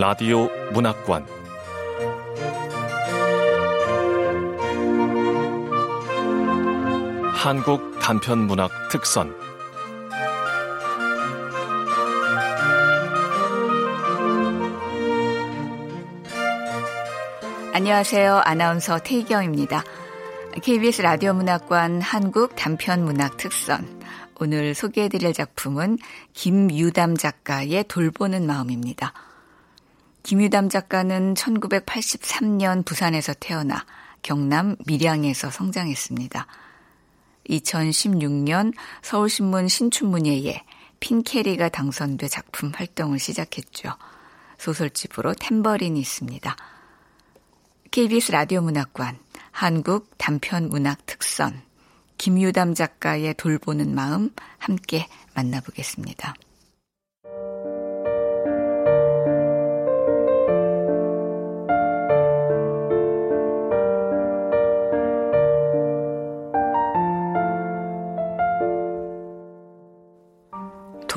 라디오 문학관 한국 단편 문학 특선 안녕하세요. 아나운서 태희경입니다. KBS 라디오 문학관 한국 단편 문학 특선. 오늘 소개해드릴 작품은 김유담 작가의 돌보는 마음입니다. 김유담 작가는 1983년 부산에서 태어나 경남 밀양에서 성장했습니다. 2016년 서울신문 신춘문예에 핑캐리가 당선돼 작품 활동을 시작했죠. 소설집으로 템버린이 있습니다. KBS 라디오 문학관 한국 단편 문학 특선 김유담 작가의 돌보는 마음 함께 만나보겠습니다.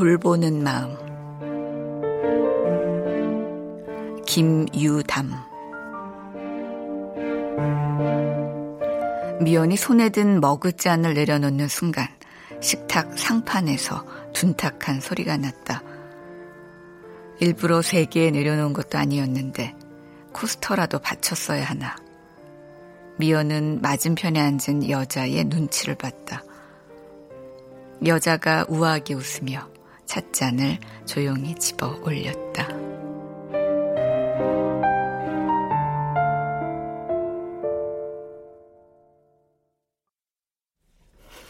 돌보는 마음 김유담 미연이 손에 든 머그잔을 내려놓는 순간 식탁 상판에서 둔탁한 소리가 났다. 일부러 세 개에 내려놓은 것도 아니었는데 코스터라도 받쳤어야 하나. 미연은 맞은편에 앉은 여자의 눈치를 봤다. 여자가 우아하게 웃으며 찻잔을 조용히 집어 올렸다.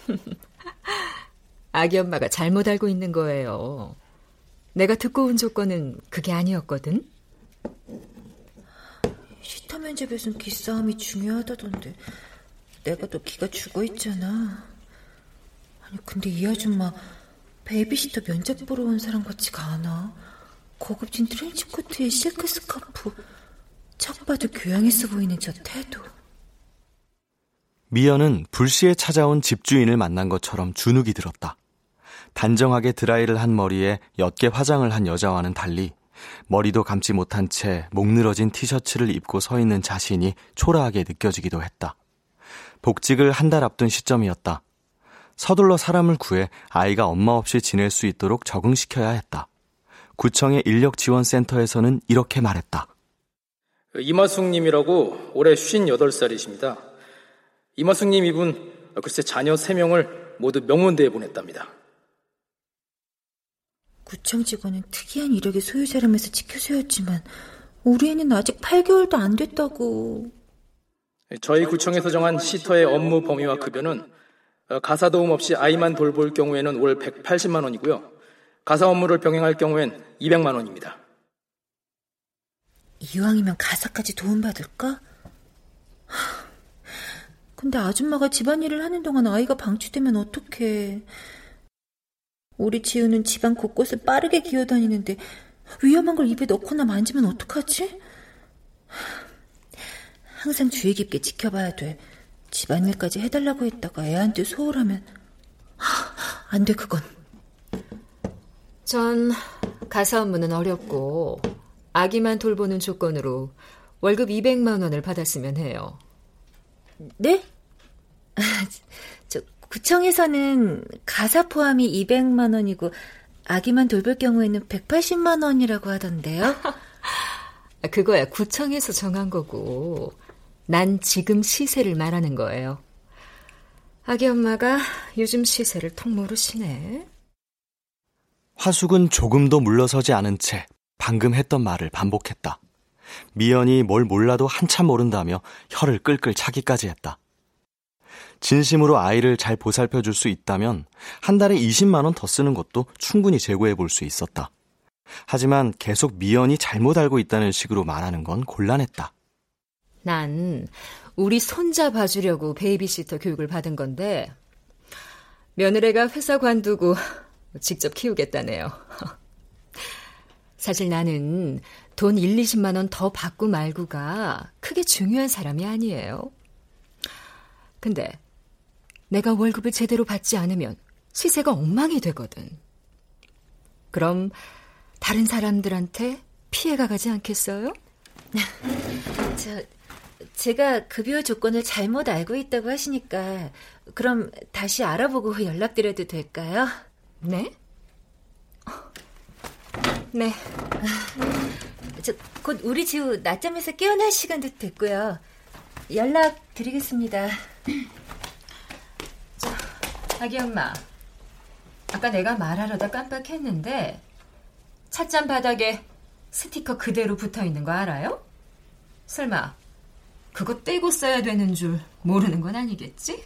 아기 엄마가 잘못 알고 있는 거예요. 내가 듣고 온 조건은 그게 아니었거든. sitter 면접에선 기싸움이 중요하다던데 내가 또 기가 죽어 있잖아. 아니 근데 이 아줌마 베이비시터 면접 보러 온 사람 같지가 않아. 고급진 트렌치 코트에 실크 스카프. 척 봐도 교양 있어 보이는 저 태도. 미연은 불시에 찾아온 집주인을 만난 것처럼 주눅이 들었다. 단정하게 드라이를 한 머리에 옅게 화장을 한 여자와는 달리 머리도 감지 못한 채 목 늘어진 티셔츠를 입고 서 있는 자신이 초라하게 느껴지기도 했다. 복직을 한 달 앞둔 시점이었다. 서둘러 사람을 구해 아이가 엄마 없이 지낼 수 있도록 적응시켜야 했다. 구청의 인력 지원 센터에서는 이렇게 말했다. 이마숙님이라고 올해 58살이십니다. 이마숙님 이분 글쎄 자녀 3명을 모두 명문대에 보냈답니다. 구청 직원은 특이한 이력의 소유자라면서 지켜줘야지만 우리 애는 아직 8개월도 안 됐다고. 저희 구청에서 정한 시터의 업무 범위와 급여는 가사 도움 없이 아이만 돌볼 경우에는 월 180만 원이고요. 가사 업무를 병행할 경우엔 200만 원입니다. 이왕이면 가사까지 도움받을까? 근데 아줌마가 집안일을 하는 동안 아이가 방치되면 어떡해. 우리 지우는 집안 곳곳을 빠르게 기어다니는데 위험한 걸 입에 넣거나 만지면 어떡하지? 항상 주의 깊게 지켜봐야 돼. 집안일까지 해달라고 했다가 애한테 소홀하면 안 돼, 그건. 전 가사 업무는 어렵고 아기만 돌보는 조건으로 월급 200만 원을 받았으면 해요. 네? 저 구청에서는 가사 포함이 200만 원이고 아기만 돌볼 경우에는 180만 원이라고 하던데요. 그거야 구청에서 정한 거고 난 지금 시세를 말하는 거예요. 아기 엄마가 요즘 시세를 통 모르시네. 화숙은 조금도 물러서지 않은 채 방금 했던 말을 반복했다. 미연이 뭘 몰라도 한참 모른다며 혀를 끌끌 차기까지 했다. 진심으로 아이를 잘 보살펴 줄 수 있다면 한 달에 20만 원 더 쓰는 것도 충분히 재고해 볼 수 있었다. 하지만 계속 미연이 잘못 알고 있다는 식으로 말하는 건 곤란했다. 난 우리 손자 봐주려고 베이비시터 교육을 받은 건데 며느리가 회사 관두고 직접 키우겠다네요. 사실 나는 돈 1, 20만 원 더 받고 말고가 크게 중요한 사람이 아니에요. 근데 내가 월급을 제대로 받지 않으면 시세가 엉망이 되거든. 그럼 다른 사람들한테 피해가 가지 않겠어요? 저, 제가 급여 조건을 잘못 알고 있다고 하시니까 그럼 다시 알아보고 연락드려도 될까요? 네? 네. 저, 곧 우리 지우 낮잠에서 깨어날 시간도 됐고요. 연락 드리겠습니다. 자, 자기 엄마. 아까 내가 말하려다 깜빡했는데 찻잔 바닥에 스티커 그대로 붙어 있는 거 알아요? 설마 그거 떼고 써야 되는 줄 모르는 건 아니겠지?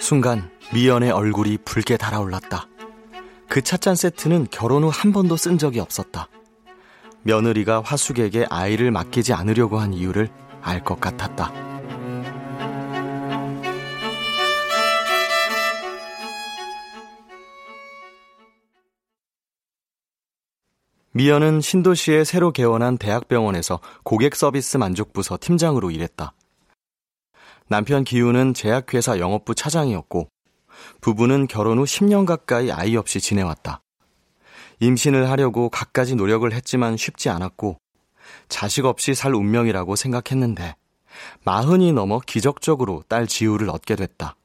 순간 미연의 얼굴이 붉게 달아올랐다. 그 찻잔 세트는 결혼 후 한 번도 쓴 적이 없었다. 며느리가 화숙에게 아이를 맡기지 않으려고 한 이유를 알 것 같았다. 미연은 신도시에 새로 개원한 대학병원에서 고객 서비스 만족부서 팀장으로 일했다. 남편 기우는 제약회사 영업부 차장이었고 부부는 결혼 후 10년 가까이 아이 없이 지내왔다. 임신을 하려고 갖가지 노력을 했지만 쉽지 않았고 자식 없이 살 운명이라고 생각했는데 마흔이 넘어 기적적으로 딸 지우를 얻게 됐다.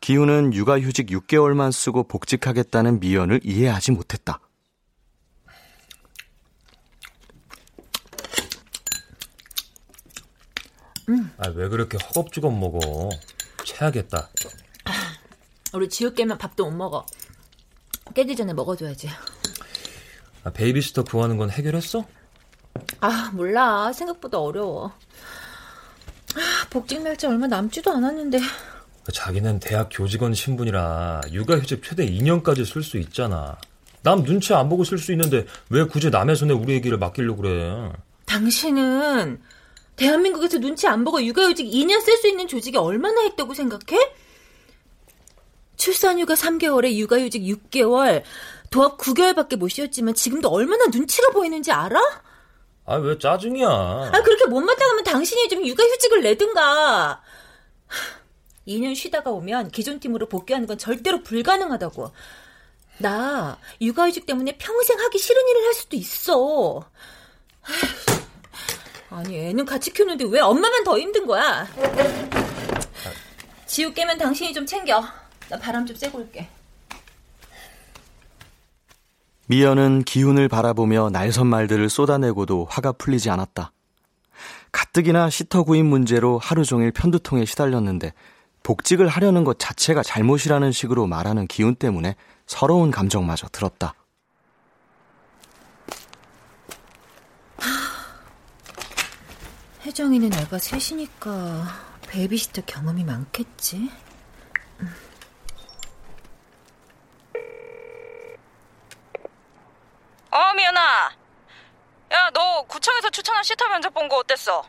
기우는 육아휴직 6개월만 쓰고 복직하겠다는 미연을 이해하지 못했다. 음. 아, 왜 그렇게 허겁지겁 먹어? 체하겠다. 우리 지우 깨면 밥도 못 먹어. 깨기 전에 먹어줘야지. 아, 베이비시터 구하는 건 해결했어? 아, 몰라. 생각보다 어려워. 아, 복직 날짜 얼마 남지도 않았는데. 그 자기는 대학 교직원 신분이라 육아휴직 최대 2년까지 쓸 수 있잖아. 남 눈치 안 보고 쓸 수 있는데 왜 굳이 남의 손에 우리 얘기를 맡기려고 그래? 당신은 대한민국에서 눈치 안 보고 육아휴직 2년 쓸 수 있는 조직이 얼마나 있다고 생각해? 출산휴가 3개월에 육아휴직 6개월, 도합 9개월밖에 못 쉬었지만 지금도 얼마나 눈치가 보이는지 알아? 아, 왜 짜증이야? 아, 그렇게 못마땅하면 당신이 좀 육아휴직을 내든가. 2년 쉬다가 오면 기존 팀으로 복귀하는 건 절대로 불가능하다고. 나 육아휴직 때문에 평생 하기 싫은 일을 할 수도 있어. 아 니, 애는 같이 키우는데 왜 엄마만 더 힘든 거야? 지우 깨면 당신이 좀 챙겨. 나 바람 좀 쐬고 올게. 미연은 기운을 바라보며 날선 말들을 쏟아내고도 화가 풀리지 않았다. 가뜩이나 시터 구인 문제로 하루 종일 편두통에 시달렸는데 복직을 하려는 것 자체가 잘못이라는 식으로 말하는 기운 때문에 서러운 감정마저 들었다. 혜정이는 애가 셋이니까 베이비시터 경험이 많겠지. 어, 미연아. 야, 너 구청에서 추천한 sitter 면접 본 거 어땠어?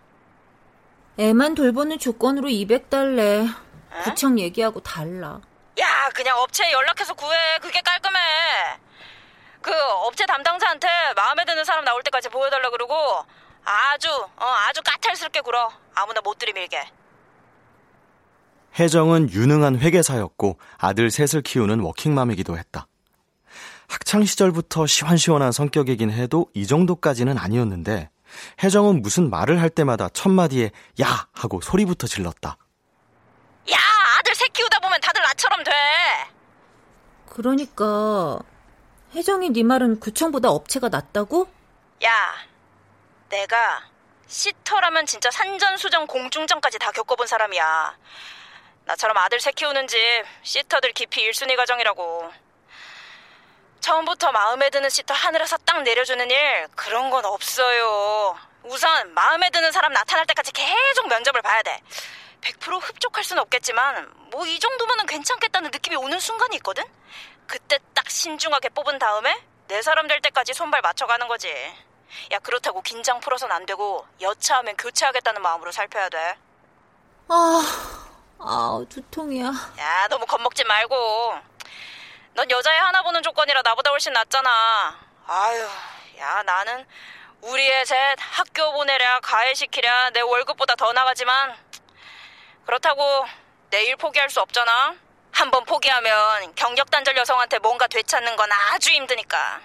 애만 돌보는 조건으로 200달래. 에? 구청 얘기하고 달라. 야, 그냥 업체에 연락해서 구해. 그게 깔끔해. 그 업체 담당자한테 마음에 드는 사람 나올 때까지 보여달라 그러고 아주 어 아주 까탈스럽게 굴어. 아무나 못 들이밀게. 혜정은 유능한 회계사였고 아들 셋을 키우는 워킹맘이기도 했다. 학창 시절부터 시원시원한 성격이긴 해도 이 정도까지는 아니었는데 혜정은 무슨 말을 할 때마다 첫 마디에 야 하고 소리부터 질렀다. 야 아들 새 키우다 보면 다들 나처럼 돼. 그러니까 혜정이 네 말은 구청보다 업체가 낫다고? 야 내가 시터라면 진짜 산전수전 공중전까지 다 겪어본 사람이야. 나처럼 아들 새 키우는 집 시터들 깊이 1순위 과정이라고. 처음부터 마음에 드는 시터 하늘에서 딱 내려주는 일 그런 건 없어요. 우선 마음에 드는 사람 나타날 때까지 계속 면접을 봐야 돼. 100% 흡족할 순 없겠지만 뭐 이 정도면은 괜찮겠다는 느낌이 오는 순간이 있거든. 그때 딱 신중하게 뽑은 다음에 내 사람 될 때까지 손발 맞춰가는 거지. 야 그렇다고 긴장 풀어선 안 되고 여차하면 교체하겠다는 마음으로 살펴야 돼. 아, 아 두통이야. 야 너무 겁먹지 말고 넌 여자애 하나 보는 조건이라 나보다 훨씬 낫잖아. 아유, 야, 나는 우리 애셋 학교 보내랴 가해시키랴 내 월급보다 더 나가지만 그렇다고 내일 포기할 수 없잖아. 한번 포기하면 경력 단절 여성한테 뭔가 되찾는 건 아주 힘드니까.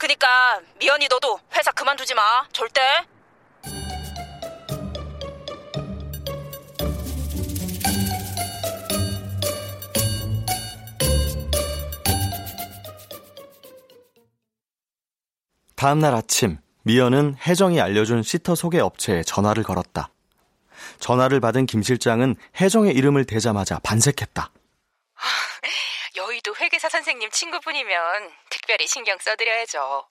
그니까 미연이 너도 회사 그만두지 마. 절대. 다음날 아침 미연은 혜정이 알려준 시터 소개 업체에 전화를 걸었다. 전화를 받은 김 실장은 혜정의 이름을 대자마자 반색했다. 여의도 회계사 선생님 친구분이면 특별히 신경 써드려야죠.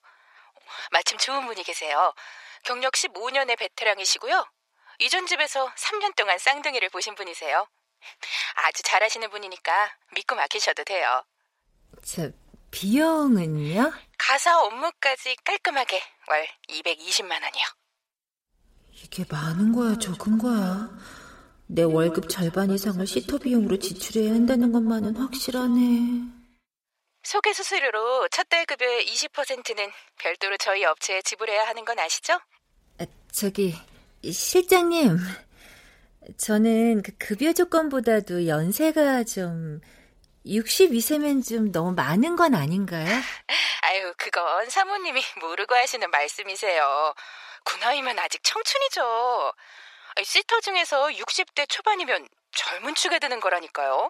마침 좋은 분이 계세요. 경력 15년의 베테랑이시고요. 이전 집에서 3년 동안 쌍둥이를 보신 분이세요. 아주 잘하시는 분이니까 믿고 맡기셔도 돼요. 저, 비용은요? 가사 업무까지 깔끔하게 월 220만 원이요. 이게 많은 거야, 적은 거야? 내 월급 절반 이상을 시터 비용으로 지출해야 한다는 것만은 확실하네. 소개 수수료로 첫 달 급여의 20%는 별도로 저희 업체에 지불해야 하는 건 아시죠? 아, 저기, 실장님. 저는 그 급여 조건보다도 연세가 좀 62세면 좀 너무 많은 건 아닌가요? 아유, 그건 사모님이 모르고 하시는 말씀이세요. 그 나이면 아직 청춘이죠. 시터 중에서 60대 초반이면 젊은 축에 드는 거라니까요.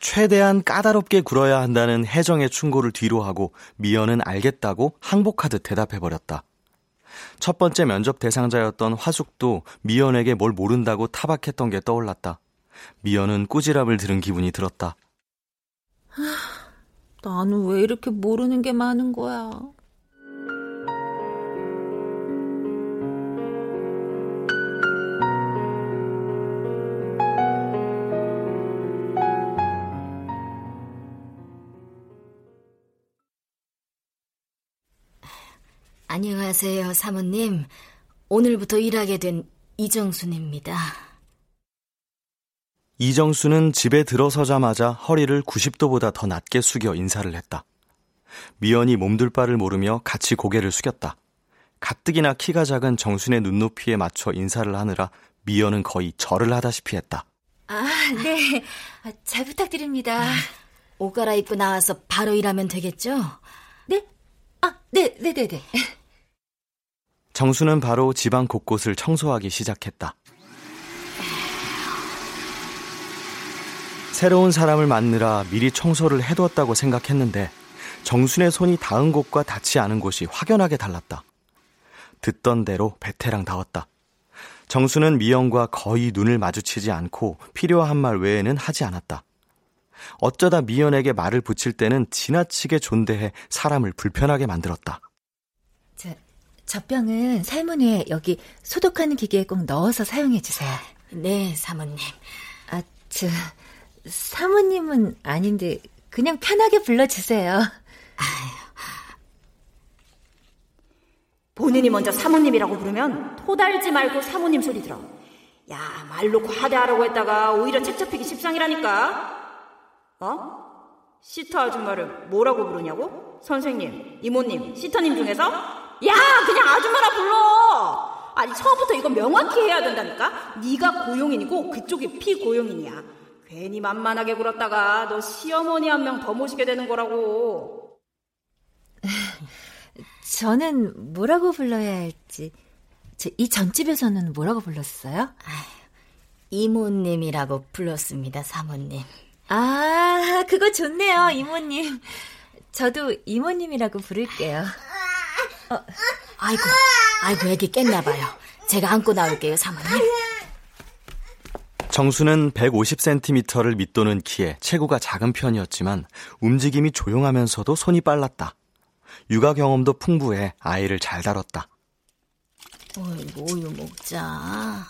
최대한 까다롭게 굴어야 한다는 혜정의 충고를 뒤로하고 미연은 알겠다고 항복하듯 대답해버렸다. 첫 번째 면접 대상자였던 화숙도 미연에게 뭘 모른다고 타박했던 게 떠올랐다. 미연은 꾸지람을 들은 기분이 들었다. 나는 왜 이렇게 모르는 게 많은 거야? 안녕하세요, 사모님. 오늘부터 일하게 된 이정순입니다. 이정수는 집에 들어서자마자 허리를 90도보다 더 낮게 숙여 인사를 했다. 미연이 몸둘 바를 모르며 같이 고개를 숙였다. 가뜩이나 키가 작은 정순의 눈높이에 맞춰 인사를 하느라 미연은 거의 절을 하다시피 했다. 아, 네. 아, 잘 부탁드립니다. 옷 갈아입고 나와서 바로 일하면 되겠죠? 네? 아, 네, 네, 네, 네. 정수는 바로 집안 곳곳을 청소하기 시작했다. 새로운 사람을 만느라 미리 청소를 해두었다고 생각했는데 정순의 손이 닿은 곳과 닿지 않은 곳이 확연하게 달랐다. 듣던 대로 베테랑 다웠다. 정수는 미영과 거의 눈을 마주치지 않고 필요한 말 외에는 하지 않았다. 어쩌다 미연에게 말을 붙일 때는 지나치게 존대해 사람을 불편하게 만들었다. 저, 저 병은 삶은 후에 여기 소독하는 기계에 꼭 넣어서 사용해 주세요. 네, 사모님. 아, 저 사모님은 아닌데 그냥 편하게 불러주세요. 본인이 먼저 사모님이라고 부르면 토달지 말고 사모님 소리 들어. 야, 말 놓고 하대하라고 했다가 오히려 책 잡히기 십상이라니까. 어? 시터 아줌마를 뭐라고 부르냐고? 선생님, 이모님, 시터님 중에서? 야, 그냥 아줌마라 불러. 아니 처음부터 이건 명확히 해야 된다니까. 네가 고용인이고 그쪽이 피고용인이야. 괜히 만만하게 굴었다가 너 시어머니 한 명 더 모시게 되는 거라고. 저는 뭐라고 불러야 할지. 이 전집에서는 뭐라고 불렀어요? 아휴, 이모님이라고 불렀습니다, 사모님. 아, 그거 좋네요, 이모님. 저도 이모님이라고 부를게요. 어. 아이고, 아이고, 애기 깼나봐요. 제가 안고 나올게요, 사모님. 정수는 150cm를 밑도는 키에 체구가 작은 편이었지만 움직임이 조용하면서도 손이 빨랐다. 육아 경험도 풍부해 아이를 잘 다뤘다. 어이구, 우유 먹자.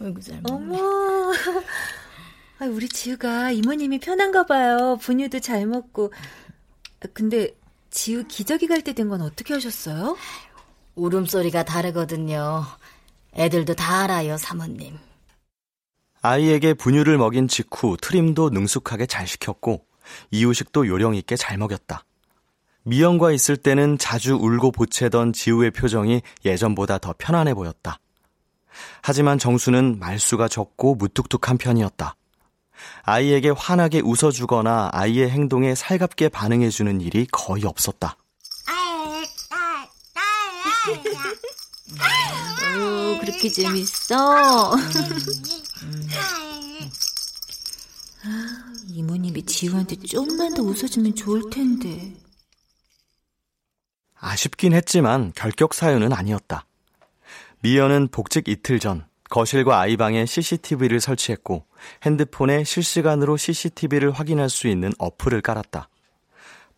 아이고, 잘 먹네. 어머, 우리 지우가 이모님이 편한가 봐요. 분유도 잘 먹고. 근데 지우 기저귀 갈 때 된 건 어떻게 하셨어요? 울음소리가 다르거든요. 애들도 다 알아요, 사모님. 아이에게 분유를 먹인 직후 트림도 능숙하게 잘 시켰고 이유식도 요령 있게 잘 먹였다. 미연과 있을 때는 자주 울고 보채던 지우의 표정이 예전보다 더 편안해 보였다. 하지만 정수는 말수가 적고 무뚝뚝한 편이었다. 아이에게 환하게 웃어주거나 아이의 행동에 살갑게 반응해주는 일이 거의 없었다. 오, 그렇게 재밌어? 아, 이모님이 지우한테 좀만 더 웃어주면 좋을 텐데. 아쉽긴 했지만 결격 사유는 아니었다. 미연은 복직 이틀 전 거실과 아이방에 CCTV를 설치했고 핸드폰에 실시간으로 CCTV를 확인할 수 있는 어플을 깔았다.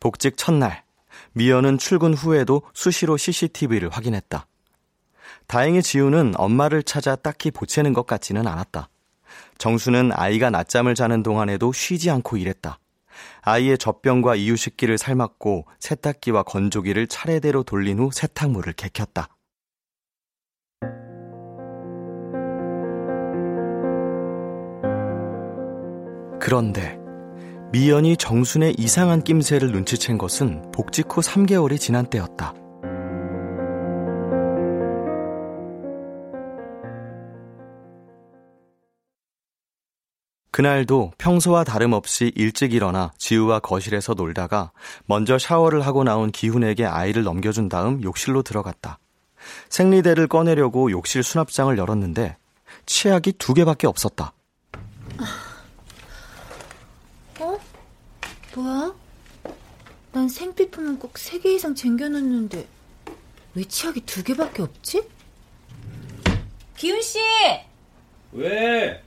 복직 첫날, 미연은 출근 후에도 수시로 CCTV를 확인했다. 다행히 지우는 엄마를 찾아 딱히 보채는 것 같지는 않았다. 정수는 아이가 낮잠을 자는 동안에도 쉬지 않고 일했다. 아이의 젖병과 이유식기를 삶았고 세탁기와 건조기를 차례대로 돌린 후 세탁물을 개켰다. 그런데 미연이 정순의 이상한 낌새를 눈치챈 것은 복직 후 3개월이 지난 때였다. 그날도 평소와 다름없이 일찍 일어나 지우와 거실에서 놀다가 먼저 샤워를 하고 나온 기훈에게 아이를 넘겨준 다음 욕실로 들어갔다. 생리대를 꺼내려고 욕실 수납장을 열었는데 치약이 두 개밖에 없었다. 어? 뭐야? 난 생필품은 꼭세개 이상 챙겨놓는데 왜 치약이 두 개밖에 없지? 기훈 씨, 왜?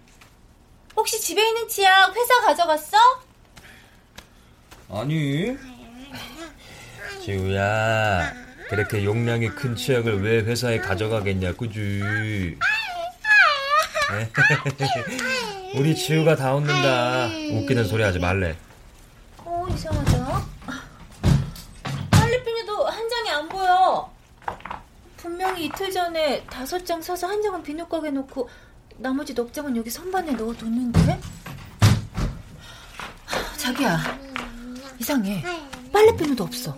혹시 집에 있는 치약 회사 가져갔어? 아니. 지우야, 그렇게 용량이 큰 치약을 왜 회사에 가져가겠냐, 그지? 우리 지우가 다 웃는다. 웃기는 소리 하지 말래. 전에 다섯 장 사서 한 장은 비누가게 놓고 나머지 넉 장은 여기 선반에 넣어뒀는데? 자기야, 이상해. 빨래 비누도 없어.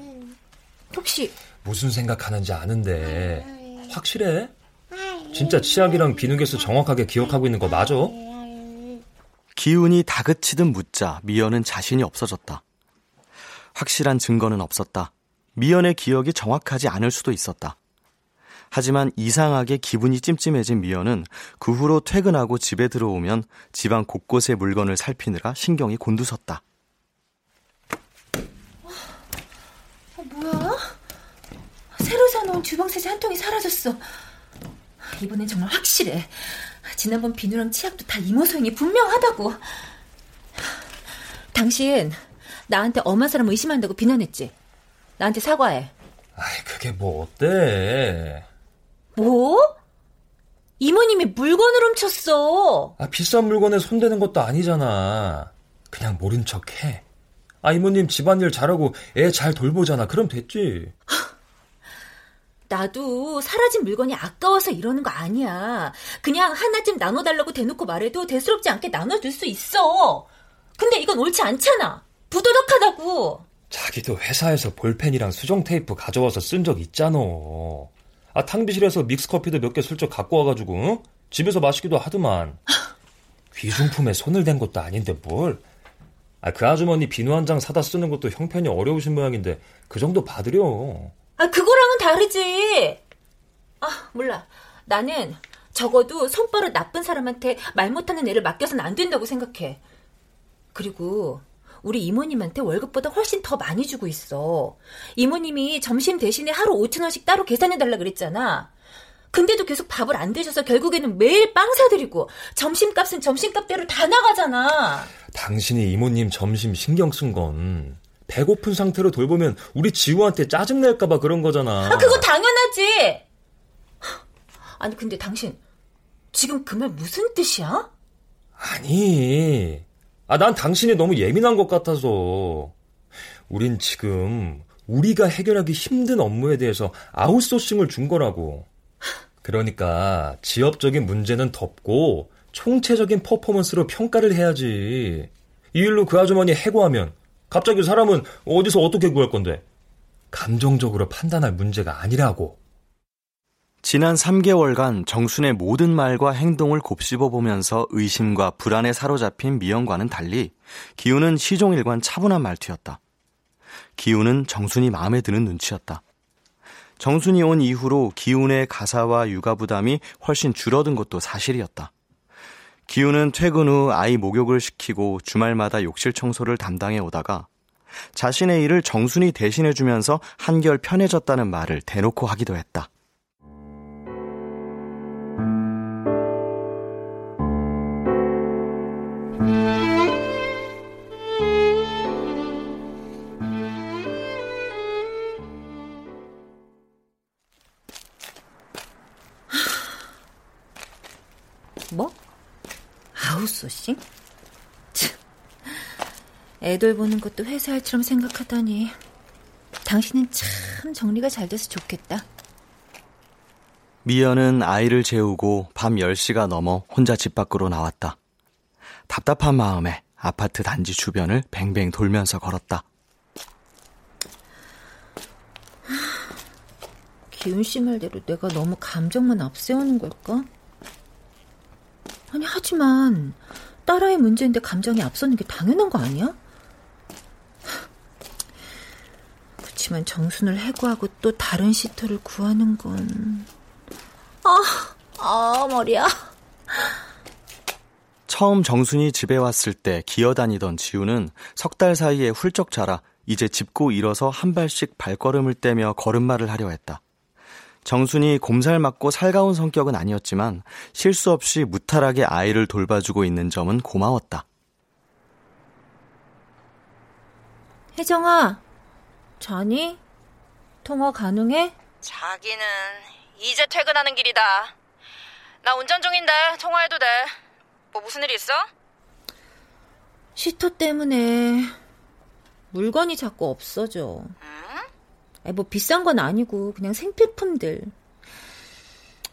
혹시 무슨 생각하는지 아는데 확실해? 진짜 치약이랑 비누개수 정확하게 기억하고 있는 거 맞아? 기운이 다그치듯 묻자 미연은 자신이 없어졌다. 확실한 증거는 없었다. 미연의 기억이 정확하지 않을 수도 있었다. 하지만 이상하게 기분이 찜찜해진 미연은 그 후로 퇴근하고 집에 들어오면 집안 곳곳의 물건을 살피느라 신경이 곤두섰다. 어, 뭐야? 새로 사놓은 주방 세제 한 통이 사라졌어. 이번엔 정말 확실해. 지난번 비누랑 치약도 다 이모 소행이 분명하다고. 당신 나한테 엄한 사람 의심한다고 비난했지? 나한테 사과해. 아이, 그게 뭐 어때? 뭐? 이모님이 물건을 훔쳤어. 아, 비싼 물건에 손대는 것도 아니잖아. 그냥 모른 척 해. 아, 이모님 집안일 잘하고 애 잘 돌보잖아. 그럼 됐지. 나도 사라진 물건이 아까워서 이러는 거 아니야. 그냥 하나쯤 나눠달라고 대놓고 말해도 대수롭지 않게 나눠줄 수 있어. 근데 이건 옳지 않잖아. 부도덕하다고. 자기도 회사에서 볼펜이랑 수정 테이프 가져와서 쓴 적 있잖아. 아, 탕비실에서 믹스커피도 몇 개 슬쩍 갖고 와가지고, 응? 집에서 마시기도 하더만. 귀중품에 손을 댄 것도 아닌데 뭘. 아, 그 아주머니 비누 한 장 사다 쓰는 것도 형편이 어려우신 모양인데, 그 정도 받으려. 아, 그거랑은 다르지. 아, 몰라. 나는 적어도 손버릇 나쁜 사람한테 말 못하는 애를 맡겨서는 안 된다고 생각해. 그리고 우리 이모님한테 월급보다 훨씬 더 많이 주고 있어. 이모님이 점심 대신에 하루 5천 원씩 따로 계산해달라 그랬잖아. 근데도 계속 밥을 안 드셔서 결국에는 매일 빵 사드리고 점심값은 점심값대로 다 나가잖아. 당신이 이모님 점심 신경 쓴 건 배고픈 상태로 돌보면 우리 지우한테 짜증낼까봐 그런 거잖아. 아, 그거 당연하지. 아니 근데 당신 지금 그 말 무슨 뜻이야? 아니, 아, 난 당신이 너무 예민한 것 같아서. 우린 지금 우리가 해결하기 힘든 업무에 대해서 아웃소싱을 준 거라고. 그러니까 지엽적인 문제는 덮고 총체적인 퍼포먼스로 평가를 해야지. 이 일로 그 아주머니 해고하면 갑자기 사람은 어디서 어떻게 구할 건데? 감정적으로 판단할 문제가 아니라고. 지난 3개월간 정순의 모든 말과 행동을 곱씹어 보면서 의심과 불안에 사로잡힌 미영과는 달리 기우는 시종일관 차분한 말투였다. 기우는 정순이 마음에 드는 눈치였다. 정순이 온 이후로 기운의 가사와 육아 부담이 훨씬 줄어든 것도 사실이었다. 기우는 퇴근 후 아이 목욕을 시키고 주말마다 욕실 청소를 담당해 오다가 자신의 일을 정순이 대신해 주면서 한결 편해졌다는 말을 대놓고 하기도 했다. 애들 보는 것도 회사 일처럼 생각하다니. 당신은 참 정리가 잘 돼서 좋겠다. 미연은 아이를 재우고 밤 10시가 넘어 혼자 집 밖으로 나왔다. 답답한 마음에 아파트 단지 주변을 뱅뱅 돌면서 걸었다. 기훈 씨 말대로 내가 너무 감정만 앞세우는 걸까? 아니, 하지만 딸아이 문제인데 감정이 앞서는 게 당연한 거 아니야? 그렇지만 정순을 해고하고 또 다른 시터를 구하는 건... 아, 아, 머리야. 처음 정순이 집에 왔을 때 기어다니던 지우는 석 달 사이에 훌쩍 자라 이제 짚고 일어서 한 발씩 발걸음을 떼며 걸음마를 하려 했다. 정순이 곰살 맞고 살가운 성격은 아니었지만 실수 없이 무탈하게 아이를 돌봐주고 있는 점은 고마웠다. 혜정아, 자니? 통화 가능해? 자기는 이제 퇴근하는 길이다. 나 운전 중인데 통화해도 돼. 뭐 무슨 일 있어? 시터 때문에 물건이 자꾸 없어져. 응? 뭐 비싼 건 아니고 그냥 생필품들.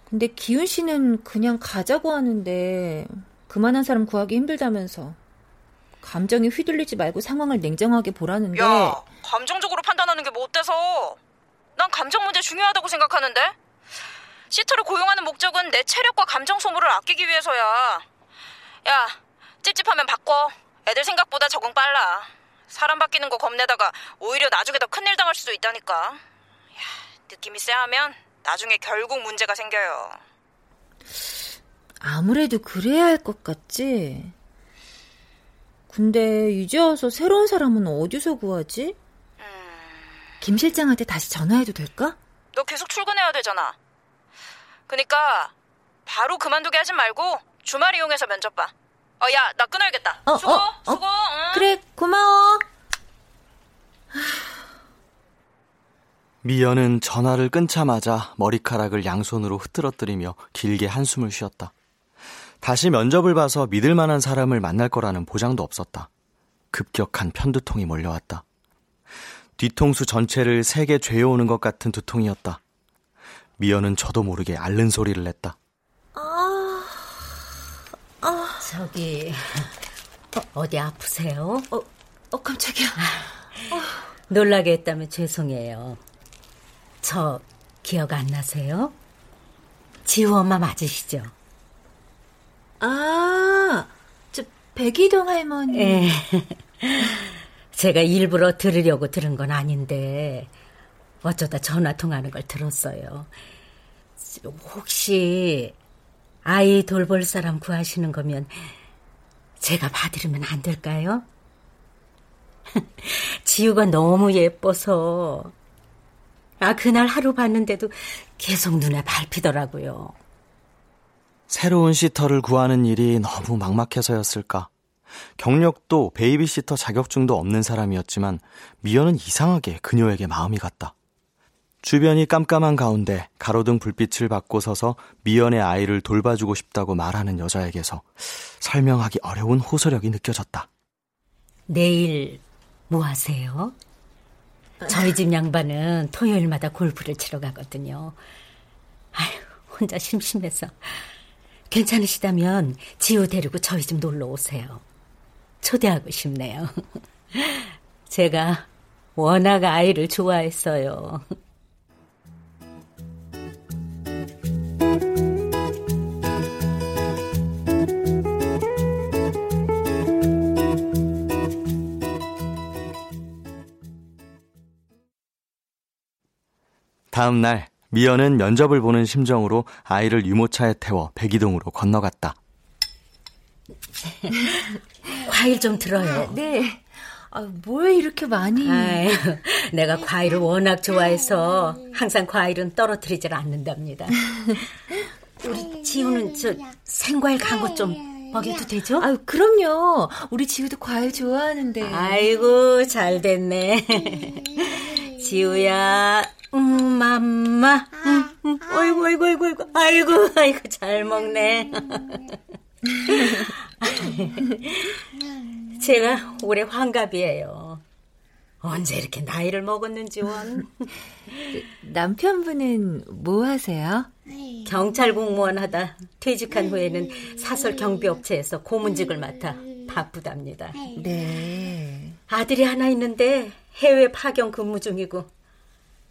근데 기훈 씨는 그냥 가자고 하는데 그만한 사람 구하기 힘들다면서 감정에 휘둘리지 말고 상황을 냉정하게 보라는데. 야, 감정적으로 판단하는 게 뭐 어때서? 난 감정 문제 중요하다고 생각하는데. 시터를 고용하는 목적은 내 체력과 감정 소모를 아끼기 위해서야. 야, 찝찝하면 바꿔. 애들 생각보다 적응 빨라. 사람 바뀌는 거 겁내다가 오히려 나중에 더 큰일 당할 수도 있다니까. 야, 느낌이 쎄하면 나중에 결국 문제가 생겨요. 아무래도 그래야 할 것 같지? 근데 이제 와서 새로운 사람은 어디서 구하지? 음... 김 실장한테 다시 전화해도 될까? 너 계속 출근해야 되잖아. 그니까 바로 그만두게 하지 말고 주말 이용해서 면접 봐. 어, 야, 나 끊어야겠다. 어, 수고, 어, 어. 수고. 응. 그래, 고마워. 미연은 전화를 끊자마자 머리카락을 양손으로 흐트러뜨리며 길게 한숨을 쉬었다. 다시 면접을 봐서 믿을 만한 사람을 만날 거라는 보장도 없었다. 급격한 편두통이 몰려왔다. 뒤통수 전체를 세게 죄어오는 것 같은 두통이었다. 미연은 저도 모르게 앓는 소리를 냈다. 저기 어, 디 아프세요? 어, 어 깜짝이야. 어. 놀라게 했다면 죄송해요. 저 기억 안 나세요? 지우 엄마 맞으시죠? 아, 저 백이동 할머니. 네. 제가 일부러 들으려고 들은 건 아닌데 어쩌다 전화 통하는 걸 들었어요. 혹시 아이 돌볼 사람 구하시는 거면 제가 봐드리면 안 될까요? 지우가 너무 예뻐서 아 그날 하루 봤는데도 계속 눈에 밟히더라고요. 새로운 시터를 구하는 일이 너무 막막해서였을까? 경력도 베이비시터 자격증도 없는 사람이었지만 미연은 이상하게 그녀에게 마음이 갔다. 주변이 깜깜한 가운데 가로등 불빛을 받고 서서 미연의 아이를 돌봐주고 싶다고 말하는 여자에게서 설명하기 어려운 호소력이 느껴졌다. 내일 뭐 하세요? 저희 집 양반은 토요일마다 골프를 치러 가거든요. 아휴, 혼자 심심해서. 괜찮으시다면 지우 데리고 저희 집 놀러 오세요. 초대하고 싶네요. 제가 워낙 아이를 좋아했어요. 다음 날 미연은 면접을 보는 심정으로 아이를 유모차에 태워 백이동으로 건너갔다. 과일 좀 들어요. 네. 아, 뭘 이렇게 많이? 아유, 내가 과일을 워낙 좋아해서 항상 과일은 떨어뜨리질 않는답니다. 우리 지우는 저 생과일 간것좀 먹여도 되죠? 아유, 그럼요. 우리 지우도 과일 좋아하는데. 아이고, 잘 됐네. 지우야, 음, 맘마. 음, 음, 아이고, 아이고, 아이고, 아이고, 아이고, 아이고, 잘 먹네. 제가 올해 환갑이에요. 언제 이렇게 나이를 먹었는지 원. 남편분은 뭐 하세요? 경찰 공무원 하다 퇴직한 후에는 사설 경비업체에서 고문직을 맡아 바쁘답니다. 네. 아들이 하나 있는데 해외 파견 근무 중이고.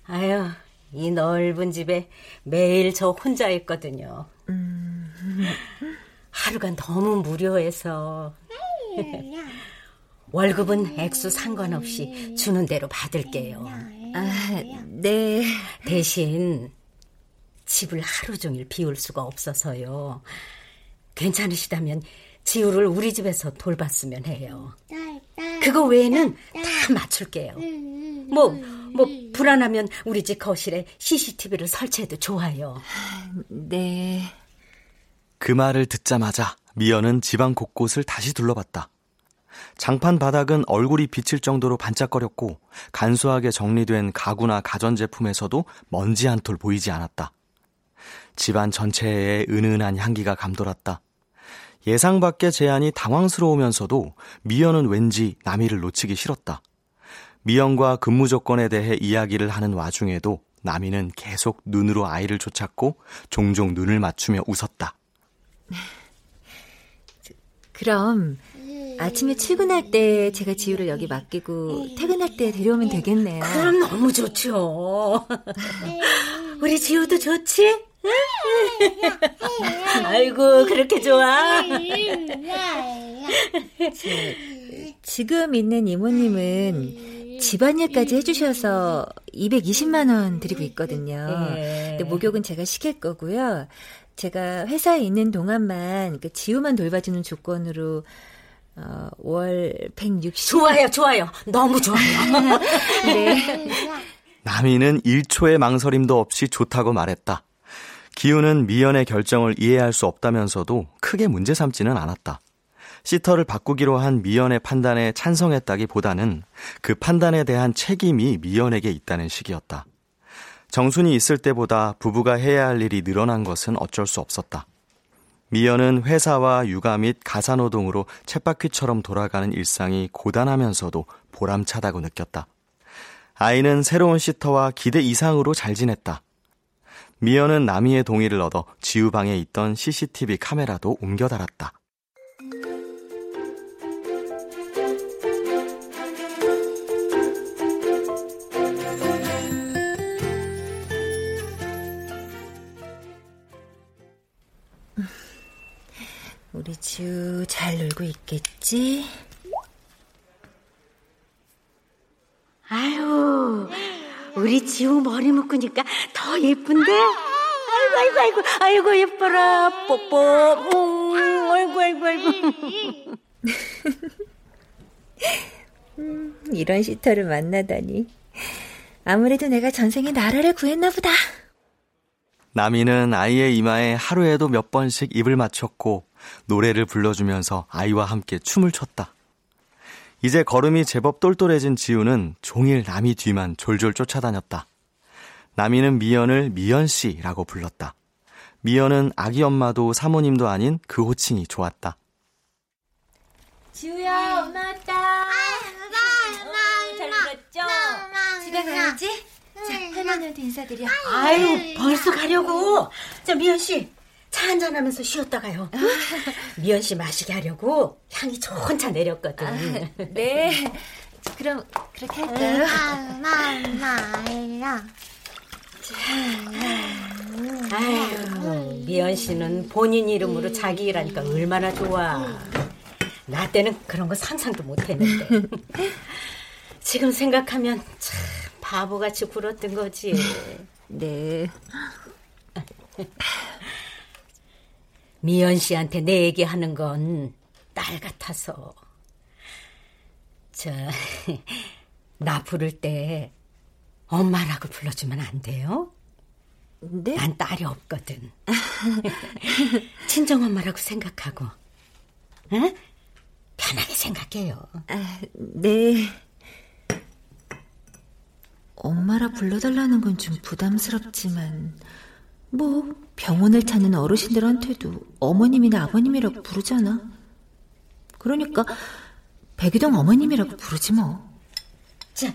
아유, 이 넓은 집에 매일 저 혼자 있거든요. 음. 하루가 너무 무료해서. 월급은 액수 상관없이 주는 대로 받을게요. 아, 네. 대신 집을 하루 종일 비울 수가 없어서요. 괜찮으시다면 지우를 우리 집에서 돌봤으면 해요. 그거 외에는 다 맞출게요. 뭐, 뭐, 불안하면 우리 집 거실에 CCTV를 설치해도 좋아요. 네. 그 말을 듣자마자 미연은 집안 곳곳을 다시 둘러봤다. 장판 바닥은 얼굴이 비칠 정도로 반짝거렸고 간소하게 정리된 가구나 가전제품에서도 먼지 한 톨 보이지 않았다. 집안 전체에 은은한 향기가 감돌았다. 예상 밖의 제안이 당황스러우면서도 미연은 왠지 남이를 놓치기 싫었다. 미연과 근무 조건에 대해 이야기를 하는 와중에도 나미는 계속 눈으로 아이를 쫓았고 종종 눈을 맞추며 웃었다. 그럼 아침에 출근할 때 제가 지우를 여기 맡기고 퇴근할 때 데려오면 되겠네요. 그럼 너무 좋죠. 우리 지우도 좋지? 아이고 그렇게 좋아. 지금 있는 이모님은 집안일까지 해주셔서 220만 원 드리고 있거든요. 예. 근데 목욕은 제가 시킬 거고요. 제가 회사에 있는 동안만 그 지우만 돌봐주는 조건으로 어, 월 160. 좋아요, 좋아요. 너무 좋아요. 네. 남이는 1초의 망설임도 없이 좋다고 말했다. 기우는 미연의 결정을 이해할 수 없다면서도 크게 문제 삼지는 않았다. 시터를 바꾸기로 한 미연의 판단에 찬성했다기 보다는 그 판단에 대한 책임이 미연에게 있다는 식이었다. 정순이 있을 때보다 부부가 해야 할 일이 늘어난 것은 어쩔 수 없었다. 미연은 회사와 육아 및 가사노동으로 쳇바퀴처럼 돌아가는 일상이 고단하면서도 보람차다고 느꼈다. 아이는 새로운 시터와 기대 이상으로 잘 지냈다. 미연은 남이의 동의를 얻어 지우방에 있던 CCTV 카메라도 옮겨 달았다. 우리 지우 잘 놀고 있겠지? 아유, 우리 지우 머리 묶으니까 더 예쁜데? 아이고, 아이고, 아이고, 아이고, 예뻐라. 뽀뽀. 음, 아이고, 아이고, 아이고. 음, 이런 시터를 만나다니. 아무래도 내가 전생에 나라를 구했나 보다. 나미는 아이의 이마에 하루에도 몇 번씩 입을 맞췄고 노래를 불러주면서 아이와 함께 춤을 췄다. 이제 걸음이 제법 똘똘해진 지우는 종일 남이 뒤만 졸졸 쫓아다녔다. 남이는 미연을 미연씨라고 불렀다. 미연은 아기 엄마도 사모님도 아닌 그 호칭이 좋았다. 지우야, 엄마 왔다. 잘 먹었죠? 집에 가야지. 자, 할머니한테 인사드려. 아유, 벌써 가려고. 자, 미연 씨, 차 한잔 하면서 쉬었다 가요. 미연 씨 마시게 하려고 향이 좋은 차 내렸거든. 아, 네. 그럼 그렇게 할까요? 하나나야. 아유, 미연 씨는 본인 이름으로 자기 일하니까 얼마나 좋아. 나 때는 그런 거 상상도 못 했는데. 지금 생각하면 참 바보같이 굴었던 거지. 네. 미연 씨한테 내 얘기하는 건 딸 같아서. 저, 나 부를 때 엄마라고 불러주면 안 돼요? 네? 난 딸이 없거든. 친정엄마라고 생각하고. 응? 편하게 생각해요. 아, 네. 엄마라 불러달라는 건 좀 부담스럽지만, 뭐, 병원을 찾는 어르신들한테도 어머님이나 아버님이라고 부르잖아. 그러니까, 백이동 어머님이라고 부르지 뭐. 자,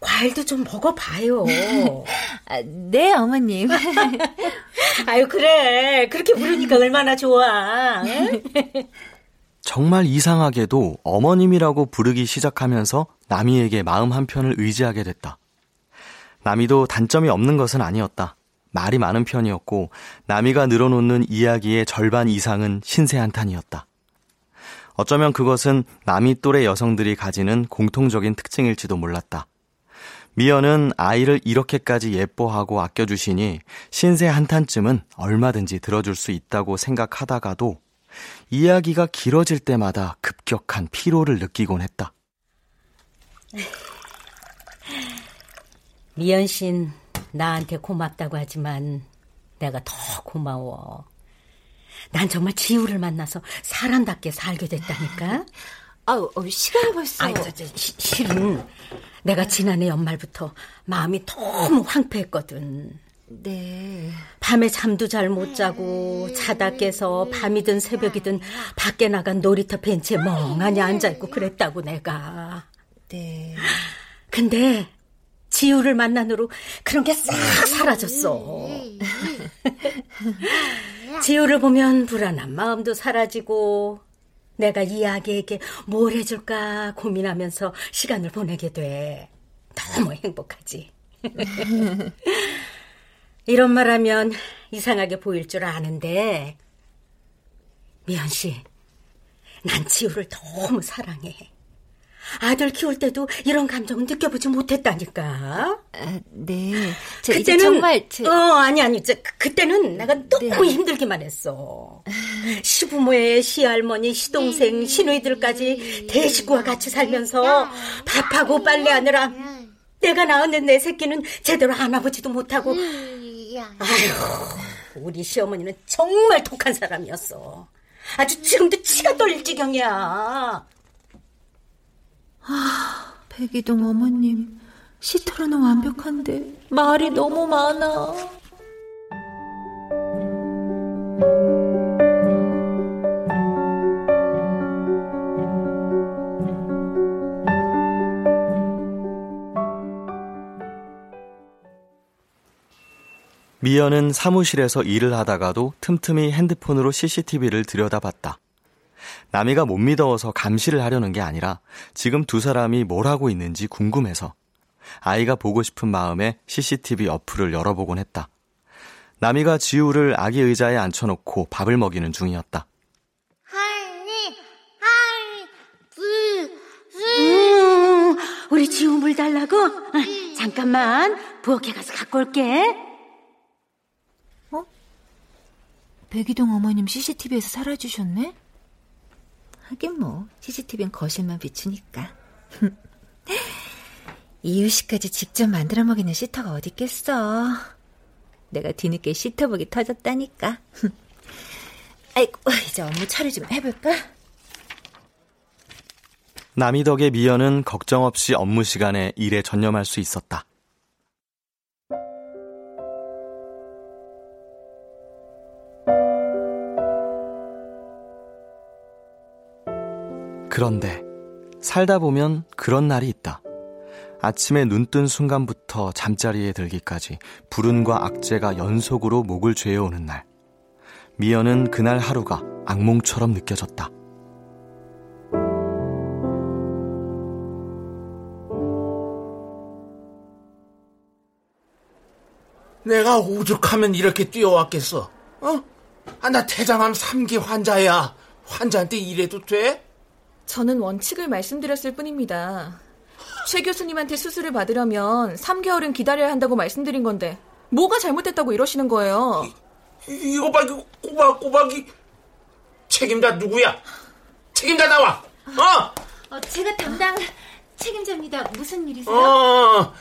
과일도 좀 먹어봐요. 아, 네, 어머님. 아유, 그래. 그렇게 부르니까 얼마나 좋아. 응? 정말 이상하게도 어머님이라고 부르기 시작하면서 나미에게 마음 한편을 의지하게 됐다. 나미도 단점이 없는 것은 아니었다. 말이 많은 편이었고 나미가 늘어놓는 이야기의 절반 이상은 신세 한탄이었다. 어쩌면 그것은 남이 또래 여성들이 가지는 공통적인 특징일지도 몰랐다. 미연은 아이를 이렇게까지 예뻐하고 아껴주시니 신세 한탄쯤은 얼마든지 들어줄 수 있다고 생각하다가도 이야기가 길어질 때마다 급격한 피로를 느끼곤 했다. 미연 씨는 나한테 고맙다고 하지만 내가 더 고마워. 난 정말 지우를 만나서 사람답게 살게 됐다니까. 아우, 어, 시간이 벌써. 아이, 저, 저, 시, 실은 내가 지난해 연말부터 마음이 너무 황폐했거든. 네. 밤에 잠도 잘 못 자고 자다 깨서 밤이든 새벽이든 밖에 나간 놀이터 벤치에 멍하니 앉아 있고 그랬다고 내가. 네. 근데 지우를 만난 후로 그런 게 싹 사라졌어. 지우를 보면 불안한 마음도 사라지고 내가 이 아기에게 뭘 해줄까 고민하면서 시간을 보내게 돼. 너무 행복하지. 이런 말하면 이상하게 보일 줄 아는데 미연 씨, 난 지우를 너무 사랑해. 아들 키울 때도 이런 감정은 느껴보지 못했다니까. 아, 네. 저 그때는 정말 제... 어 아니 아니 저, 그때는 내가 너무 힘들기만 했어. 시부모의 시할머니, 시동생, 시누이들까지 대식구와 같이 살면서 밥하고 빨래하느라 내가 낳은 내 새끼는 제대로 안아보지도 못하고. 아휴, 우리 시어머니는 정말 독한 사람이었어. 아주 지금도 치가 떨릴 지경이야. 아, 백이동 어머님. 시터로는 완벽한데 말이 너무 많아. 미연은 사무실에서 일을 하다가도 틈틈이 핸드폰으로 CCTV를 들여다봤다. 남이가 못 믿어서 감시를 하려는 게 아니라 지금 두 사람이 뭘 하고 있는지 궁금해서 아이가 보고 싶은 마음에 CCTV 어플을 열어보곤 했다. 남이가 지우를 아기 의자에 앉혀놓고 밥을 먹이는 중이었다. 할리, 할리, 불, 음, 우리 지우 물 달라고? 아, 잠깐만, 부엌에 가서 갖고 올게. 어? 백이동 어머님 CCTV에서 사라지셨네? 하긴 뭐 CCTV는 거실만 비추니까. 이유식까지 직접 만들어 먹이는 시터가 어디 있겠어. 내가 뒤늦게 시터복이 터졌다니까. 아이고, 이제 업무 처리 좀 해볼까? 남이 덕에 미연은 걱정 없이 업무 시간에 일에 전념할 수 있었다. 그런데 살다 보면 그런 날이 있다. 아침에 눈 뜬 순간부터 잠자리에 들기까지 불운과 악재가 연속으로 목을 죄어오는 날. 미연은 그날 하루가 악몽처럼 느껴졌다. 내가 오죽하면 이렇게 뛰어왔겠어. 어? 아, 나 대장암 3기 환자야. 환자한테 이래도 돼? 저는 원칙을 말씀드렸을 뿐입니다. 최 교수님한테 수술을 받으려면 3개월은 기다려야 한다고 말씀드린 건데 뭐가 잘못됐다고 이러시는 거예요? 이, 이거 봐, 이거 꼬박꼬박이 책임자 누구야? 책임자 나와. 어? 어 제가 담당 책임자입니다. 무슨 일이세요? 어,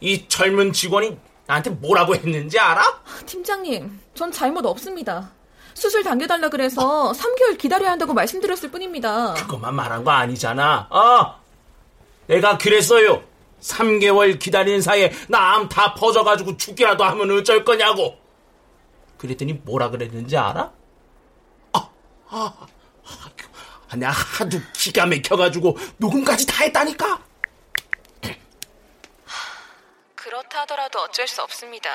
이 젊은 직원이 나한테 뭐라고 했는지 알아? 팀장님, 전 잘못 없습니다. 수술 당겨달라 그래서 3개월 기다려야 한다고 말씀드렸을 뿐입니다. 그것만 말한 거 아니잖아. 어? 내가 그랬어요. 3개월 기다리는 사이에 남다 퍼져가지고 죽기라도 하면 어쩔 거냐고. 그랬더니 뭐라 그랬는지 알아? 아, 아, 아, 내가 하도 기가 막혀가지고 녹음까지 다 했다니까. 그렇다 하더라도 어쩔 수 없습니다.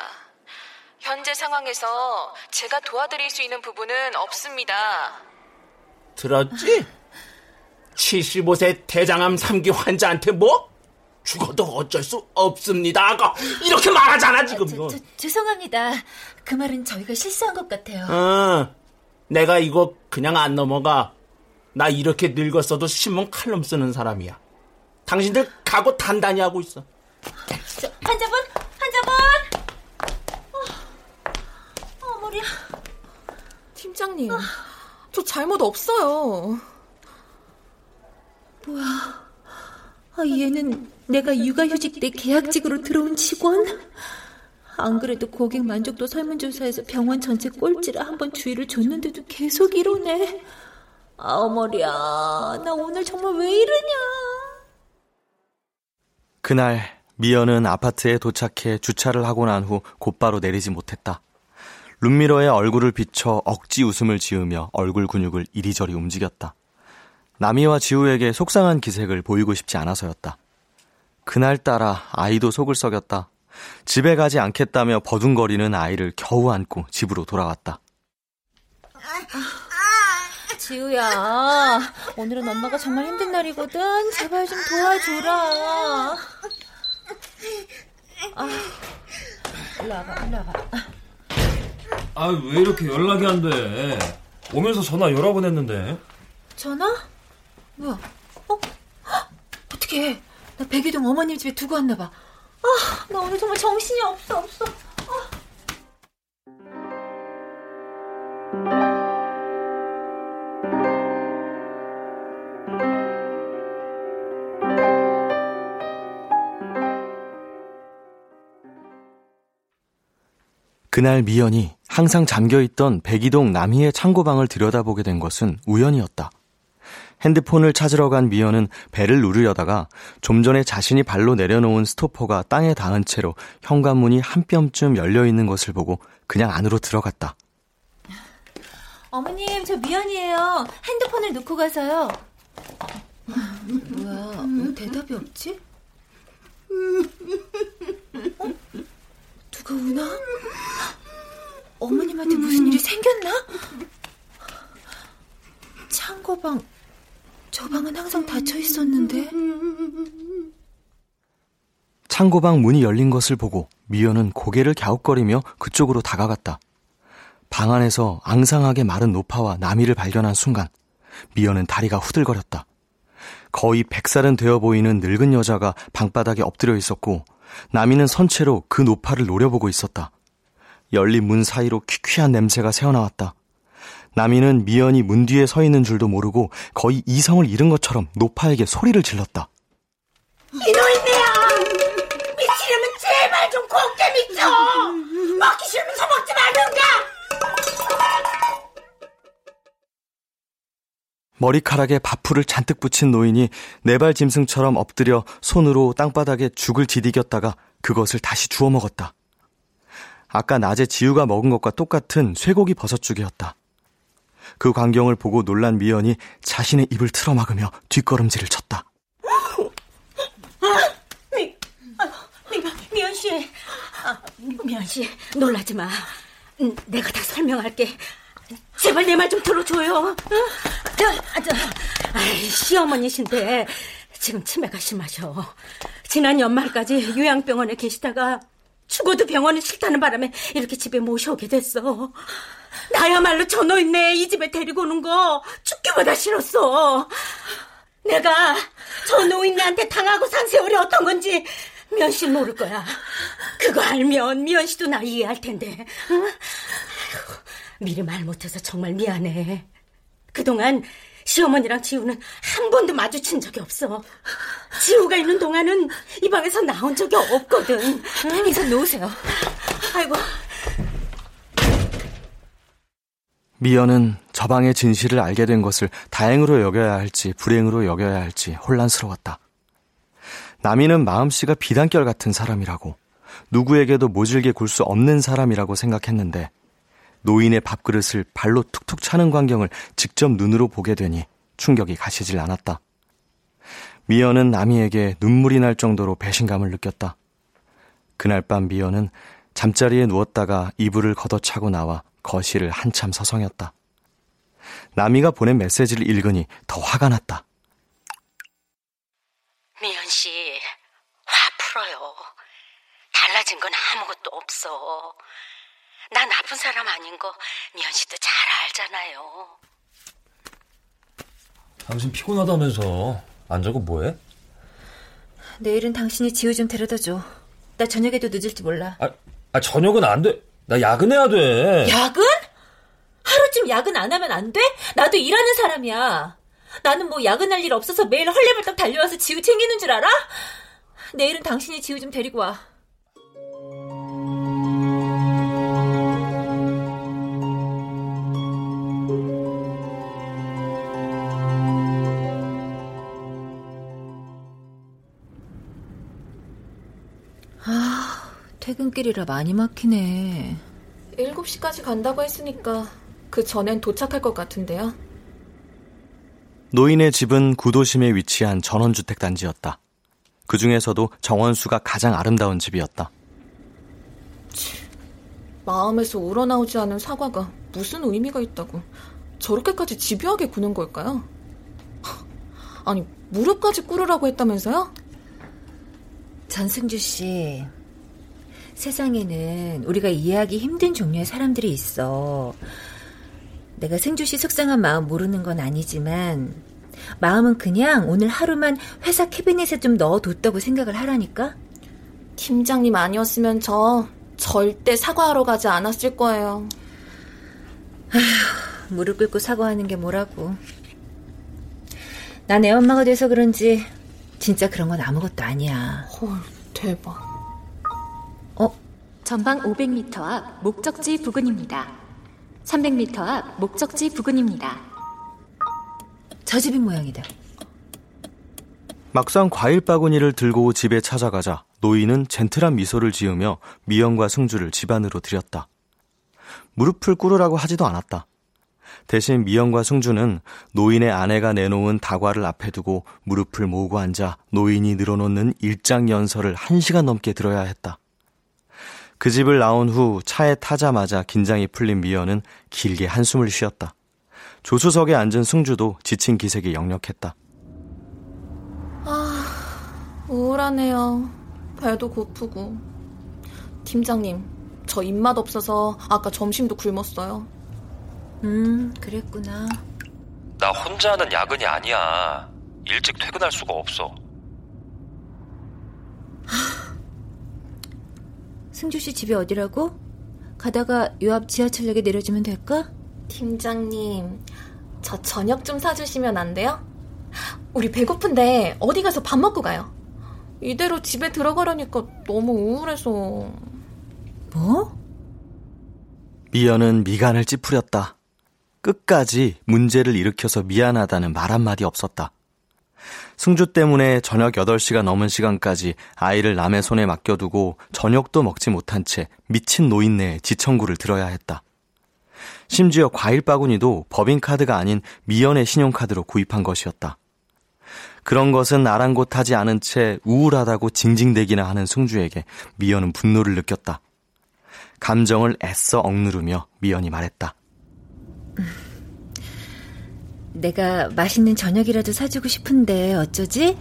현재 상황에서 제가 도와드릴 수 있는 부분은 없습니다. 들었지? 75세 대장암 3기 환자한테 뭐? 죽어도 어쩔 수 없습니다. 이렇게 말하잖아, 지금. 저, 저, 죄송합니다. 그 말은 저희가 실수한 것 같아요. 어, 내가 이거 그냥 안 넘어가. 나 이렇게 늙었어도 신문 칼럼 쓰는 사람이야. 당신들 각오 단단히 하고 있어. 저, 환자분, 환자분. 어, 어 머리야. 팀장님, 어. 저 잘못 없어요. 뭐야? 아, 얘는 내가 육아휴직 때 계약직으로 들어온 직원? 안 그래도 고객 만족도 설문조사에서 병원 전체 꼴찌라 한번 주의를 줬는데도 계속 이러네. 아, 어머리야. 나 오늘 정말 왜 이러냐. 그날 미연은 아파트에 도착해 주차를 하고 난 후 곧바로 내리지 못했다. 룸미러에 얼굴을 비춰 억지 웃음을 지으며 얼굴 근육을 이리저리 움직였다. 나미와 지우에게 속상한 기색을 보이고 싶지 않아서였다. 그날따라 아이도 속을 썩였다. 집에 가지 않겠다며 버둥거리는 아이를 겨우 안고 집으로 돌아왔다. 지우야, 오늘은 엄마가 정말 힘든 날이거든. 제발 좀 도와줘라. 아, 일로 와봐. 아, 왜 이렇게 연락이 안 돼? 오면서 전화 여러 번 했는데. 전화? 뭐야? 어? 어떻게 나 백이동 어머님 집에 두고 왔나 봐. 아, 나 오늘 정말 정신이 없어, 없어. 아. 그날 미연이 항상 잠겨있던 백이동 남희의 창고방을 들여다보게 된 것은 우연이었다. 핸드폰을 찾으러 간 미연은 배를 누르려다가 좀 전에 자신이 발로 내려놓은 스토퍼가 땅에 닿은 채로 현관문이 한 뼘쯤 열려 있는 것을 보고 그냥 안으로 들어갔다. 어머님, 저 미연이에요. 핸드폰을 놓고 가서요. 뭐야, 왜 대답이 없지? 어? 누가 우나? 어머님한테 무슨 일이 생겼나? 창고방 저 방은 항상 닫혀 있었는데. 창고방 문이 열린 것을 보고 미연은 고개를 갸웃거리며 그쪽으로 다가갔다. 방 안에서 앙상하게 마른 노파와 나미를 발견한 순간 미연은 다리가 후들거렸다. 거의 백살은 되어 보이는 늙은 여자가 방바닥에 엎드려 있었고 나미는 선체로 그 노파를 노려보고 있었다. 열린 문 사이로 퀴퀴한 냄새가 새어나왔다. 나미는 미연이 문 뒤에 서 있는 줄도 모르고 거의 이성을 잃은 것처럼 노파에게 소리를 질렀다. 이노인네야! 미치려면 제발 좀 곱게 미쳐! 먹기 싫으면 서먹지 말든가! 머리카락에 바풀을 잔뜩 붙인 노인이 네발 짐승처럼 엎드려 손으로 땅바닥에 죽을 디디겼다가 그것을 다시 주워 먹었다. 아까 낮에 지우가 먹은 것과 똑같은 쇠고기 버섯죽이었다. 그 광경을 보고 놀란 미연이 자신의 입을 틀어막으며 뒷걸음질을 쳤다. 미, 아, 미, 미연 씨, 아, 미연 씨, 놀라지 마. 음, 내가 다 설명할게. 제발 내 말 좀 들어줘요. 저, 저, 아이, 시어머니신데 지금 치매가 심하셔. 지난 연말까지 요양병원에 계시다가 죽어도 병원이 싫다는 바람에 이렇게 집에 모셔오게 됐어. 나야말로 저 노인네 이 집에 데리고 오는 거 죽기보다 싫었어. 내가 저 노인네한테 당하고 산 세월이 어떤 건지 미연 씨 모를 거야. 그거 알면 미연 씨도 나 이해할 텐데. 응? 아이고, 미리 말 못해서 정말 미안해. 그동안 시어머니랑 지우는 한 번도 마주친 적이 없어. 지우가 있는 동안은 이 방에서 나온 적이 없거든. 응? 이선 놓으세요. 아이고. 미연은 저 방의 진실을 알게 된 것을 다행으로 여겨야 할지 불행으로 여겨야 할지 혼란스러웠다. 남이는 마음씨가 비단결 같은 사람이라고 누구에게도 모질게 굴 수 없는 사람이라고 생각했는데 노인의 밥그릇을 발로 툭툭 차는 광경을 직접 눈으로 보게 되니 충격이 가시질 않았다. 미연은 남이에게 눈물이 날 정도로 배신감을 느꼈다. 그날 밤 미연은 잠자리에 누웠다가 이불을 걷어차고 나와 거실을 한참 서성였다. 나미가 보낸 메시지를 읽으니 더 화가 났다. 미연 씨, 화 풀어요. 달라진 건 아무것도 없어. 나 나쁜 사람 아닌 거 미연 씨도 잘 알잖아요. 당신 피곤하다면서 안 자고 뭐해? 내일은 당신이 지우 좀 데려다 줘. 나 저녁에도 늦을지 몰라. 아, 아 저녁은 안 돼. 나 야근해야 돼. 야근? 하루쯤 야근 안 하면 안 돼? 나도 일하는 사람이야. 나는 뭐 야근할 일 없어서 매일 헐레벌떡 달려와서 지우 챙기는 줄 알아? 내일은 당신이 지우 좀 데리고 와. 퇴근길이라 많이 막히네. 7시까지 간다고 했으니까 그 전엔 도착할 것 같은데요. 노인의 집은 구도심에 위치한 전원주택 단지였다. 그 중에서도 정원수가 가장 아름다운 집이었다. 마음에서 우러나오지 않은 사과가 무슨 의미가 있다고 저렇게까지 집요하게 구는 걸까요? 아니, 무릎까지 꿇으라고 했다면서요? 전승주 씨, 세상에는 우리가 이해하기 힘든 종류의 사람들이 있어. 내가 승주 씨 속상한 마음 모르는 건 아니지만, 마음은 그냥 오늘 하루만 회사 캐비넷에 좀 넣어뒀다고 생각을 하라니까? 팀장님 아니었으면 저 절대 사과하러 가지 않았을 거예요. 아휴, 무릎 꿇고 사과하는 게 뭐라고. 난 애 엄마가 돼서 그런지 진짜 그런 건 아무것도 아니야. 헐, 대박. 어? 전방 500m 앞 목적지 부근입니다. 300m 앞 목적지 부근입니다. 저 집인 모양이다. 막상 과일 바구니를 들고 집에 찾아가자 노인은 젠틀한 미소를 지으며 미영과 승주를 집 안으로 들였다. 무릎을 꿇으라고 하지도 않았다. 대신 미영과 승주는 노인의 아내가 내놓은 다과를 앞에 두고 무릎을 모으고 앉아 노인이 늘어놓는 일장 연설을 한 시간 넘게 들어야 했다. 그 집을 나온 후 차에 타자마자 긴장이 풀린 미연은 길게 한숨을 쉬었다. 조수석에 앉은 승주도 지친 기색이 역력했다. 아, 우울하네요. 배도 고프고. 팀장님, 저 입맛 없어서 아까 점심도 굶었어요. 음, 그랬구나. 나 혼자 하는 야근이 아니야. 일찍 퇴근할 수가 없어. 승주 씨 집이 어디라고? 가다가 요 앞 지하철역에 내려주면 될까? 팀장님, 저 저녁 좀 사주시면 안 돼요? 우리 배고픈데 어디 가서 밥 먹고 가요. 이대로 집에 들어가려니까 너무 우울해서. 뭐? 미연은 미간을 찌푸렸다. 끝까지 문제를 일으켜서 미안하다는 말 한마디 없었다. 승주 때문에 저녁 8시가 넘은 시간까지 아이를 남의 손에 맡겨두고 저녁도 먹지 못한 채 미친 노인네의 지청구를 들어야 했다. 심지어 과일 바구니도 법인카드가 아닌 미연의 신용카드로 구입한 것이었다. 그런 것은 아랑곳하지 않은 채 우울하다고 징징대기나 하는 승주에게 미연은 분노를 느꼈다. 감정을 애써 억누르며 미연이 말했다. 내가 맛있는 저녁이라도 사주고 싶은데 어쩌지?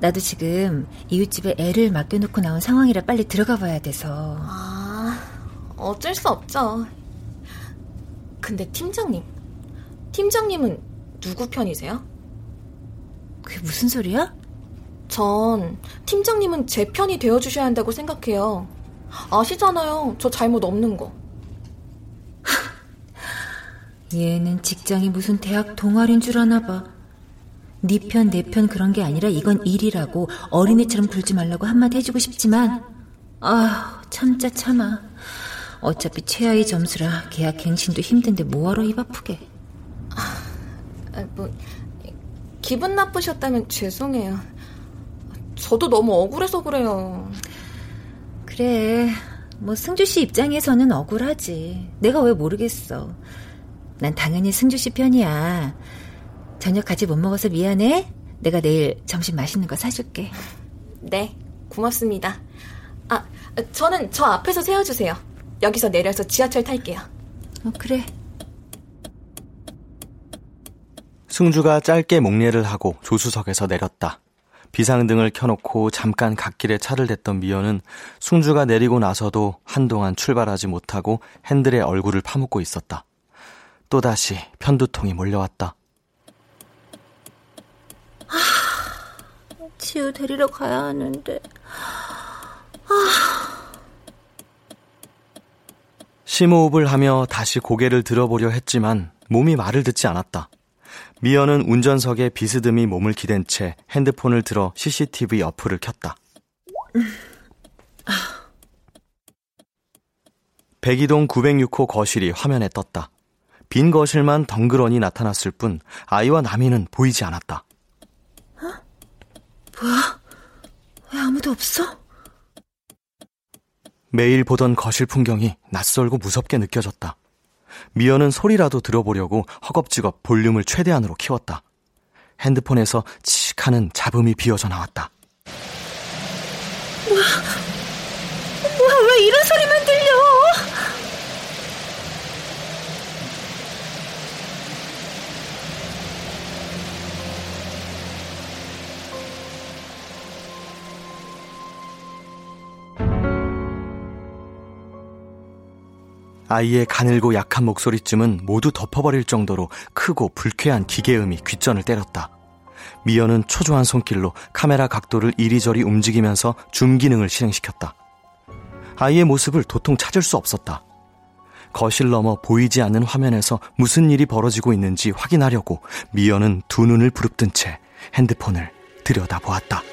나도 지금 이웃집에 애를 맡겨놓고 나온 상황이라 빨리 들어가 봐야 돼서. 아, 어쩔 수 없죠. 근데 팀장님, 팀장님은 누구 편이세요? 그게 무슨 소리야? 전 팀장님은 제 편이 되어주셔야 한다고 생각해요. 아시잖아요. 저 잘못 없는 거. 얘는 직장이 무슨 대학 동아리인 줄 아나 봐. 네 편, 내 편 그런 게 아니라 이건 일이라고 어린애처럼 굴지 말라고 한마디 해주고 싶지만 아 참자 참아. 어차피 최하위 점수라 계약 갱신도 힘든데 뭐하러 입 아프게. 아, 뭐 기분 나쁘셨다면 죄송해요. 저도 너무 억울해서 그래요. 그래. 뭐 승주 씨 입장에서는 억울하지. 내가 왜 모르겠어. 난 당연히 승주 씨 편이야. 저녁 같이 못 먹어서 미안해. 내가 내일 점심 맛있는 거 사줄게. 네, 고맙습니다. 아, 저는 저 앞에서 세워주세요. 여기서 내려서 지하철 탈게요. 어, 그래. 승주가 짧게 목례를 하고 조수석에서 내렸다. 비상등을 켜놓고 잠깐 갓길에 차를 댔던 미연은 승주가 내리고 나서도 한동안 출발하지 못하고 핸들에 얼굴을 파묻고 있었다. 또다시 편두통이 몰려왔다. 아, 치유 데리러 가야 하는데. 아. 심호흡을 하며 다시 고개를 들어보려 했지만 몸이 말을 듣지 않았다. 미연은 운전석에 비스듬히 몸을 기댄 채 핸드폰을 들어 CCTV 어플을 켰다. 백이동 906호 거실이 화면에 떴다. 빈 거실만 덩그러니 나타났을 뿐 아이와 나미는 보이지 않았다. 어? 뭐야? 왜 아무도 없어? 매일 보던 거실 풍경이 낯설고 무섭게 느껴졌다. 미연은 소리라도 들어보려고 허겁지겁 볼륨을 최대한으로 키웠다. 핸드폰에서 칙 하는 잡음이 비어져 나왔다. 아이의 가늘고 약한 목소리쯤은 모두 덮어버릴 정도로 크고 불쾌한 기계음이 귓전을 때렸다. 미연은 초조한 손길로 카메라 각도를 이리저리 움직이면서 줌 기능을 실행시켰다. 아이의 모습을 도통 찾을 수 없었다. 거실 너머 보이지 않는 화면에서 무슨 일이 벌어지고 있는지 확인하려고 미연은 두 눈을 부릅뜬 채 핸드폰을 들여다보았다.